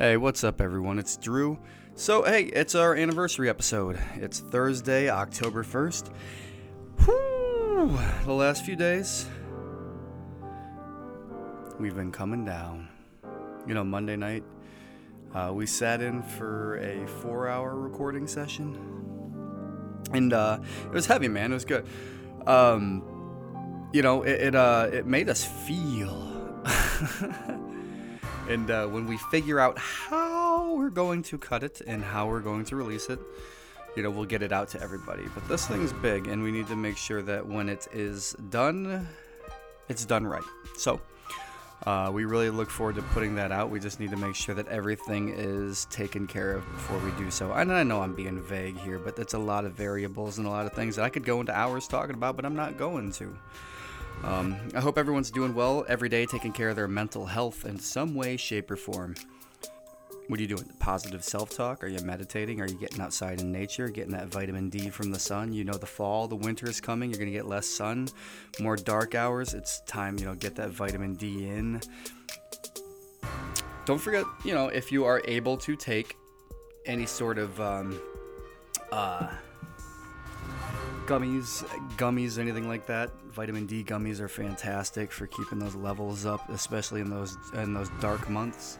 Hey, what's up, everyone? It's Drew. So, hey, it's our anniversary episode. It's Thursday, October 1st. Whew, the last few days, we've been coming down. You know, Monday night, uh, we sat in for a four hour recording session. And uh, it was heavy, man. It was good. Um, you know, it, it, uh, it made us feel. and uh, when we figure out how we're going to cut it and how we're going to release it, you know, we'll get it out to everybody. But this thing's big, and we need to make sure that when it is done, it's done right. So, uh, we really look forward to putting that out. We just need to make sure that everything is taken care of before we do so. And I know I'm being vague here, but that's a lot of variables and a lot of things that I could go into hours talking about, but I'm not going to. Um, I hope everyone's doing well every day, taking care of their mental health in some way, shape, or form. What are you doing? Positive self talk? Are you meditating? Are you getting outside in nature, getting that vitamin D from the sun? You know, the fall, the winter is coming. You're going to get less sun, more dark hours. It's time, you know, get that vitamin D in. Don't forget, you know, if you are able to take any sort of um, uh, gummies, gummies, anything like that. Vitamin D gummies are fantastic for keeping those levels up, especially in those in those dark months.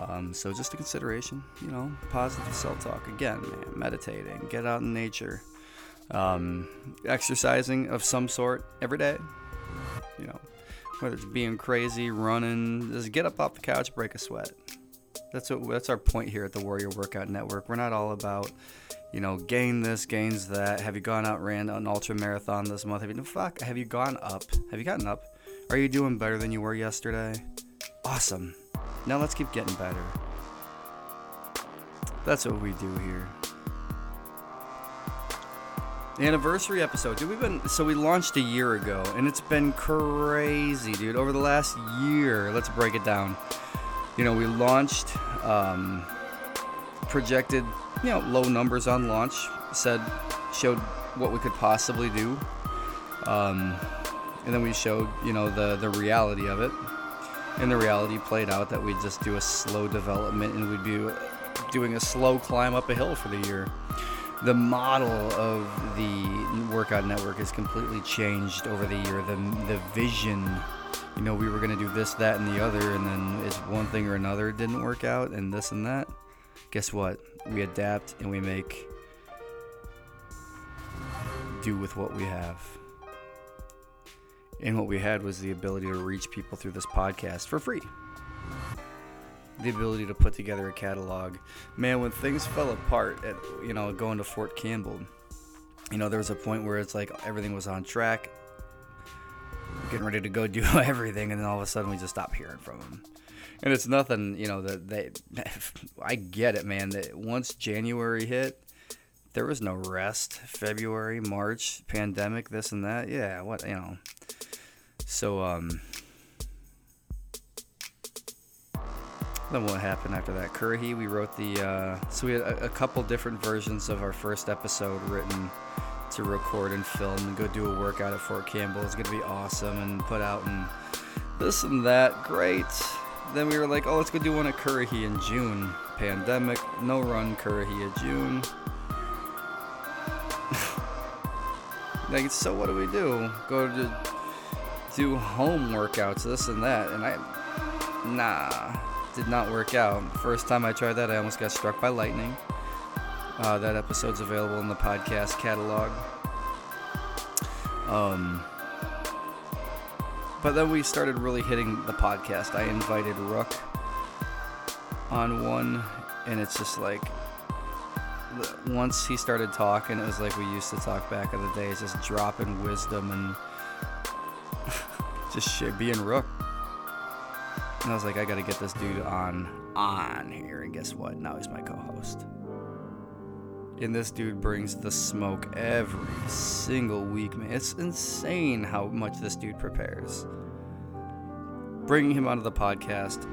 Um, so just a consideration, you know, positive self-talk again, man, meditating, get out in nature, um, exercising of some sort every day. You know, whether it's being crazy, running, just get up off the couch, break a sweat. That's what that's our point here at the Warrior Workout Network. We're not all about, you know, gain this, gains that. Have you gone out ran an ultra marathon this month? Have you fuck? Have you gone up? Have you gotten up? Are you doing better than you were yesterday? Awesome. Now let's keep getting better. That's what we do here. The anniversary episode, dude. We've been so we launched a year ago, and it's been crazy, dude. Over the last year, let's break it down. You know, we launched, um, projected, you know, low numbers on launch. Said, showed what we could possibly do, um, and then we showed, you know, the the reality of it and the reality played out that we'd just do a slow development and we'd be doing a slow climb up a hill for the year. The model of the workout network has completely changed over the year. The, the vision, you know, we were going to do this, that, and the other, and then it's one thing or another didn't work out, and this and that. Guess what? We adapt and we make do with what we have. And what we had was the ability to reach people through this podcast for free. The ability to put together a catalog. Man, when things fell apart at, you know, going to Fort Campbell, you know, there was a point where it's like everything was on track, getting ready to go do everything, and then all of a sudden we just stopped hearing from them. And it's nothing, you know, that they, I get it, man, that once January hit, there was no rest. February, March, pandemic, this and that. Yeah, what, you know. So, um, then what happened after that? Currahee, we wrote the, uh, so we had a, a, couple different versions of our first episode written to record and film and go do a workout at Fort Campbell. It's going to be awesome and put out and this and that. Great. Then we were like, oh, let's go do one at Currahee in June. Pandemic, no run Currahee in June. like, so what do we do? Go to do home workouts, this and that, and I, nah, did not work out. First time I tried that, I almost got struck by lightning. Uh, that episode's available in the podcast catalog. Um, but then we started really hitting the podcast. I invited Rook on one, and it's just like once he started talking, it was like we used to talk back in the days, just dropping wisdom and just shit, being Rook. And I was like, I gotta get this dude on on here, and guess what? Now he's my co-host. And this dude brings the smoke every single week, man. It's insane how much this dude prepares. Bringing him onto the podcast,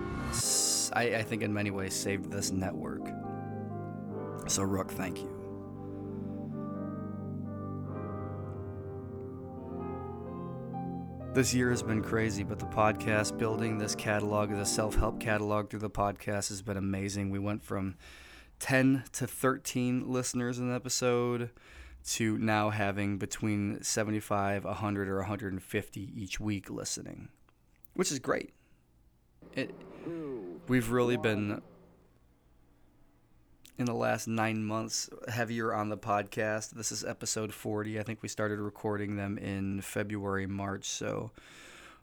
I, I think in many ways saved this network. So, Rook, thank you. this year has been crazy, but the podcast building this catalog, the self help catalog through the podcast has been amazing. We went from 10 to 13 listeners in an episode to now having between 75, 100, or 150 each week listening, which is great. It, we've really been in the last nine months heavier on the podcast. This is episode 40. I think we started recording them in February, March. So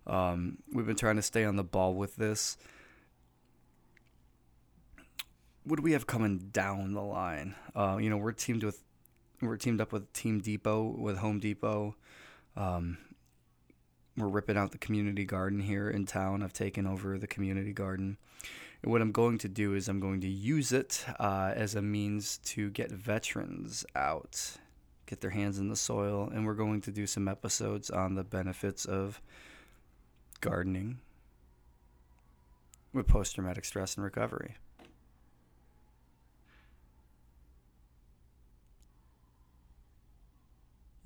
um, we've been trying to stay on the ball with this. What do we have coming down the line? Uh, you know, we're teamed with, we're teamed up with Team Depot, with Home Depot. Um, we're ripping out the community garden here in town. I've taken over the community garden. And what I'm going to do is I'm going to use it uh, as a means to get veterans out, get their hands in the soil, and we're going to do some episodes on the benefits of gardening with post traumatic stress and recovery.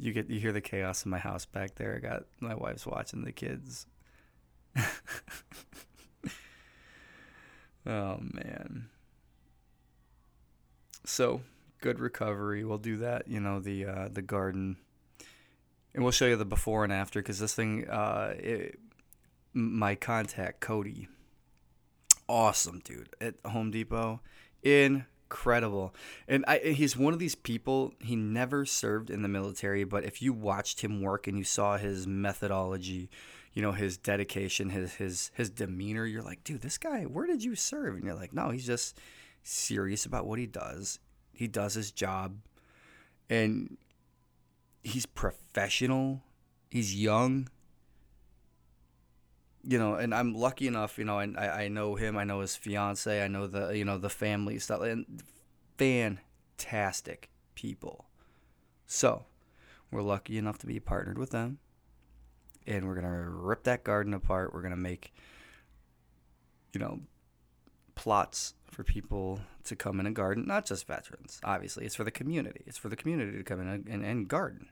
You get you hear the chaos in my house back there. I got my wife's watching the kids. Oh man. So good recovery. We'll do that. You know the uh, the garden, and we'll show you the before and after because this thing. Uh, it, my contact Cody, awesome dude at Home Depot, incredible. And I, he's one of these people. He never served in the military, but if you watched him work and you saw his methodology you know his dedication his his his demeanor you're like dude this guy where did you serve and you're like no he's just serious about what he does he does his job and he's professional he's young you know and i'm lucky enough you know and I, I know him i know his fiance i know the you know the family stuff and fantastic people so we're lucky enough to be partnered with them and we're gonna rip that garden apart. We're gonna make, you know, plots for people to come in and garden. Not just veterans, obviously. It's for the community. It's for the community to come in and, and, and garden.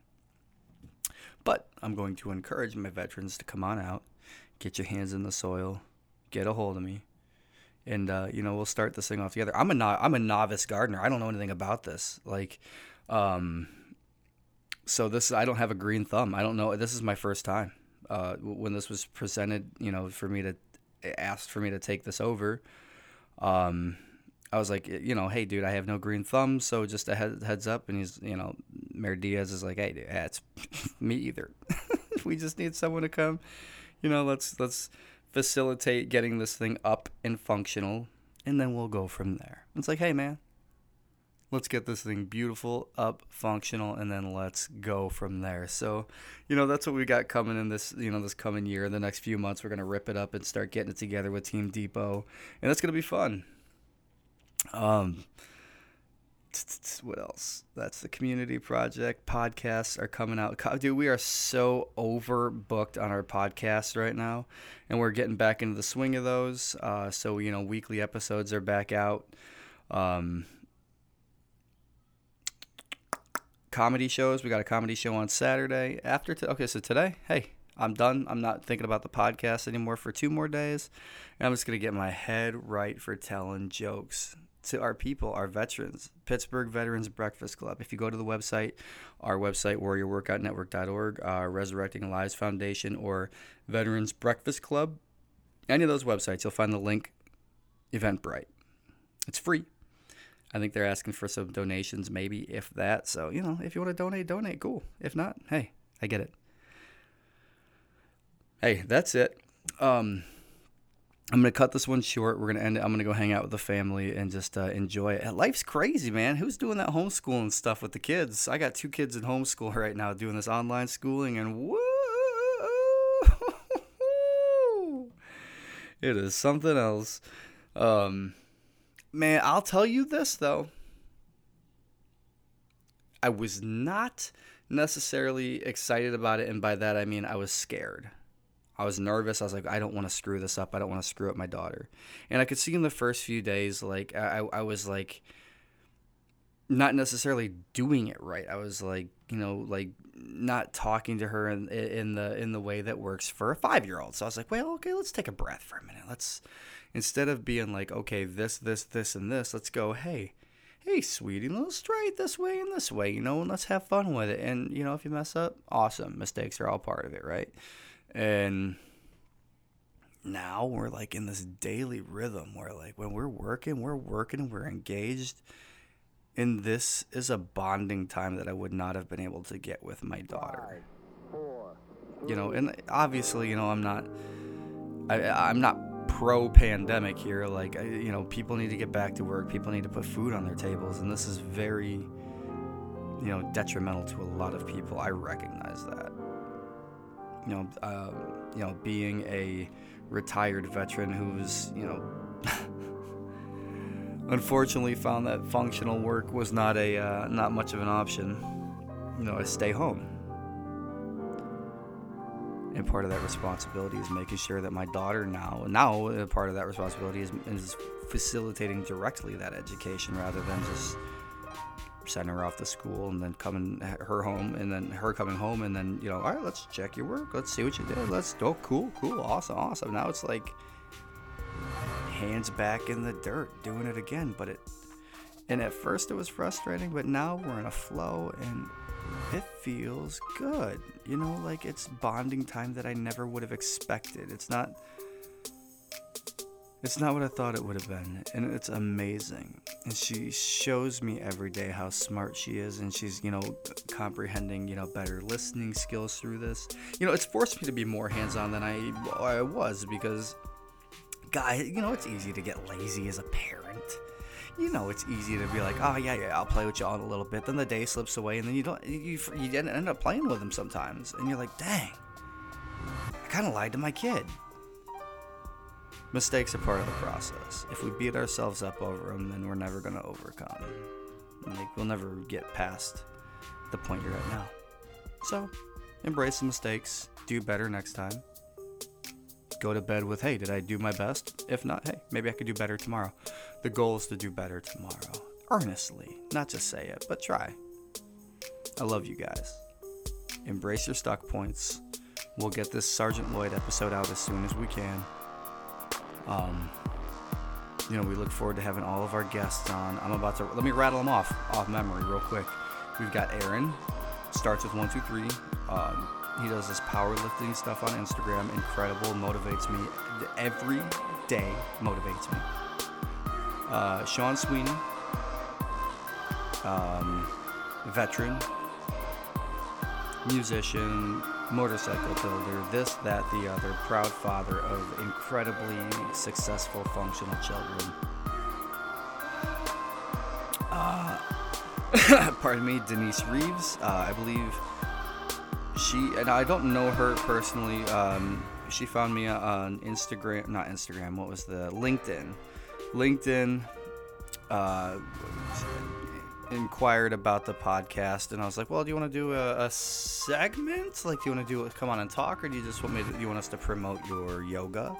But I'm going to encourage my veterans to come on out, get your hands in the soil, get a hold of me, and uh, you know we'll start this thing off together. I'm a no- I'm a novice gardener. I don't know anything about this. Like, um, so this I don't have a green thumb. I don't know. This is my first time uh, when this was presented, you know, for me to asked for me to take this over. Um, I was like, you know, hey, dude, I have no green thumb, so just a head, heads up. And he's, you know, Mayor Diaz is like, hey, dude, it's me either. we just need someone to come, you know, let's let's facilitate getting this thing up and functional, and then we'll go from there. It's like, hey, man, let's get this thing beautiful, up, functional, and then let's go from there. So, you know, that's what we got coming in this, you know, this coming year. The next few months, we're gonna rip it up and start getting it together with Team Depot, and that's gonna be fun. Um, what else? That's the community project. Podcasts are coming out. Dude, we are so overbooked on our podcasts right now, and we're getting back into the swing of those. Uh, so you know, weekly episodes are back out. Um, comedy shows. We got a comedy show on Saturday. After t- okay, so today, hey, I'm done. I'm not thinking about the podcast anymore for two more days. And I'm just gonna get my head right for telling jokes to our people, our veterans. Pittsburgh Veterans Breakfast Club. If you go to the website, our website, warriorworkoutnetwork.org, uh, Resurrecting Lives Foundation, or Veterans Breakfast Club, any of those websites, you'll find the link Eventbrite. It's free. I think they're asking for some donations, maybe if that. So you know, if you want to donate, donate. Cool. If not, hey, I get it. Hey, that's it. Um, I'm gonna cut this one short. We're gonna end it. I'm gonna go hang out with the family and just uh, enjoy it. Life's crazy, man. Who's doing that homeschooling stuff with the kids? I got two kids in homeschool right now doing this online schooling, and woo, it is something else. Um, Man, I'll tell you this though. I was not necessarily excited about it, and by that I mean I was scared. I was nervous. I was like, I don't want to screw this up. I don't want to screw up my daughter. And I could see in the first few days, like I, I was like, not necessarily doing it right. I was like you know, like not talking to her in, in the in the way that works for a five year old. So I was like, well, okay, let's take a breath for a minute. Let's instead of being like, okay, this, this, this, and this, let's go, hey, hey, sweetie, let's try it this way and this way, you know, and let's have fun with it. And you know, if you mess up, awesome. Mistakes are all part of it, right? And now we're like in this daily rhythm where like when we're working, we're working, we're engaged. And this is a bonding time that I would not have been able to get with my daughter. you know, and obviously, you know, I'm not I I'm not pro pandemic here like I, you know, people need to get back to work, people need to put food on their tables and this is very you know, detrimental to a lot of people. I recognize that. You know, um, you know, being a retired veteran who's, you know, unfortunately found that functional work was not a uh, not much of an option. You know, I stay home. And part of that responsibility is making sure that my daughter now, now part of that responsibility is, is facilitating directly that education rather than just sending her off to school and then coming her home and then her coming home and then you know all right let's check your work. Let's see what you did. Let's oh cool cool awesome awesome. Now it's like hands back in the dirt doing it again but it and at first it was frustrating but now we're in a flow and it feels good. You know like it's bonding time that i never would have expected. It's not it's not what I thought it would have been, and it's amazing. And she shows me every day how smart she is, and she's, you know, comprehending, you know, better listening skills through this. You know, it's forced me to be more hands on than I, I was because, guy, you know, it's easy to get lazy as a parent. You know, it's easy to be like, oh yeah, yeah, I'll play with y'all in a little bit. Then the day slips away, and then you don't, you, you end up playing with them sometimes, and you're like, dang, I kind of lied to my kid mistakes are part of the process. If we beat ourselves up over them, then we're never going to overcome. Like, we'll never get past the point you're at now. So, embrace the mistakes, do better next time. Go to bed with, hey, did I do my best? If not, hey, maybe I could do better tomorrow. The goal is to do better tomorrow. Earnestly, not just say it, but try. I love you guys. Embrace your stuck points. We'll get this Sergeant Lloyd episode out as soon as we can. Um, you know, we look forward to having all of our guests on. I'm about to let me rattle them off off memory real quick. We've got Aaron, starts with one two three. Um, he does this powerlifting stuff on Instagram. Incredible, motivates me every day. Motivates me. Uh, Sean Sweeney, um, veteran, musician, motorcycle builder, this, that, the other, proud father of incredibly successful, functional children. Uh, pardon me, Denise Reeves. Uh, I believe she, and I don't know her personally. Um, she found me on Instagram, not Instagram, what was the LinkedIn? LinkedIn. Uh, inquired about the podcast, and I was like, "Well, do you want to do a, a segment? Like, do you want to do a, come on and talk, or do you just want me? To, you want us to promote your yoga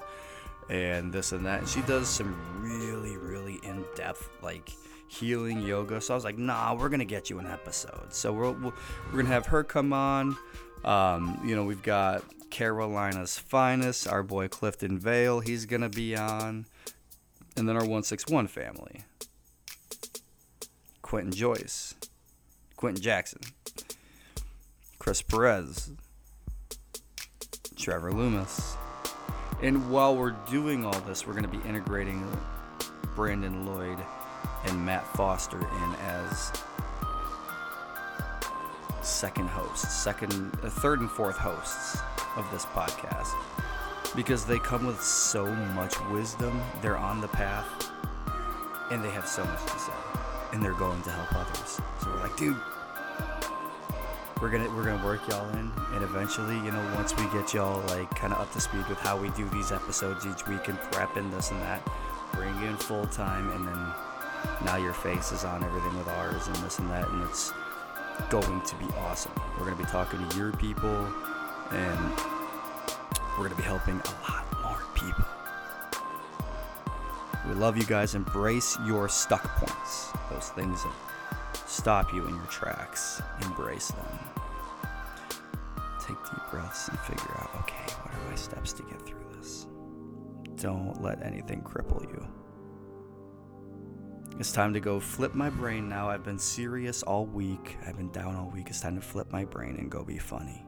and this and that?" And she does some really, really in depth like healing yoga. So I was like, "Nah, we're gonna get you an episode." So we're we're gonna have her come on. Um, you know, we've got Carolina's finest, our boy Clifton Vale. He's gonna be on, and then our 161 family. Quentin Joyce, Quentin Jackson, Chris Perez, Trevor Loomis. And while we're doing all this, we're going to be integrating Brandon Lloyd and Matt Foster in as second hosts, second, uh, third, and fourth hosts of this podcast because they come with so much wisdom. They're on the path and they have so much to say and they're going to help others. So we're like, dude, we're gonna we're gonna work y'all in, and eventually, you know, once we get y'all like kind of up to speed with how we do these episodes each week and prep and this and that, bring in full time, and then now your face is on everything with ours and this and that, and it's going to be awesome. We're gonna be talking to your people, and we're gonna be helping a lot more people. We love you guys. Embrace your stuck points. Those things that stop you in your tracks. Embrace them. Take deep breaths and figure out okay, what are my steps to get through this? Don't let anything cripple you. It's time to go flip my brain now. I've been serious all week. I've been down all week. It's time to flip my brain and go be funny.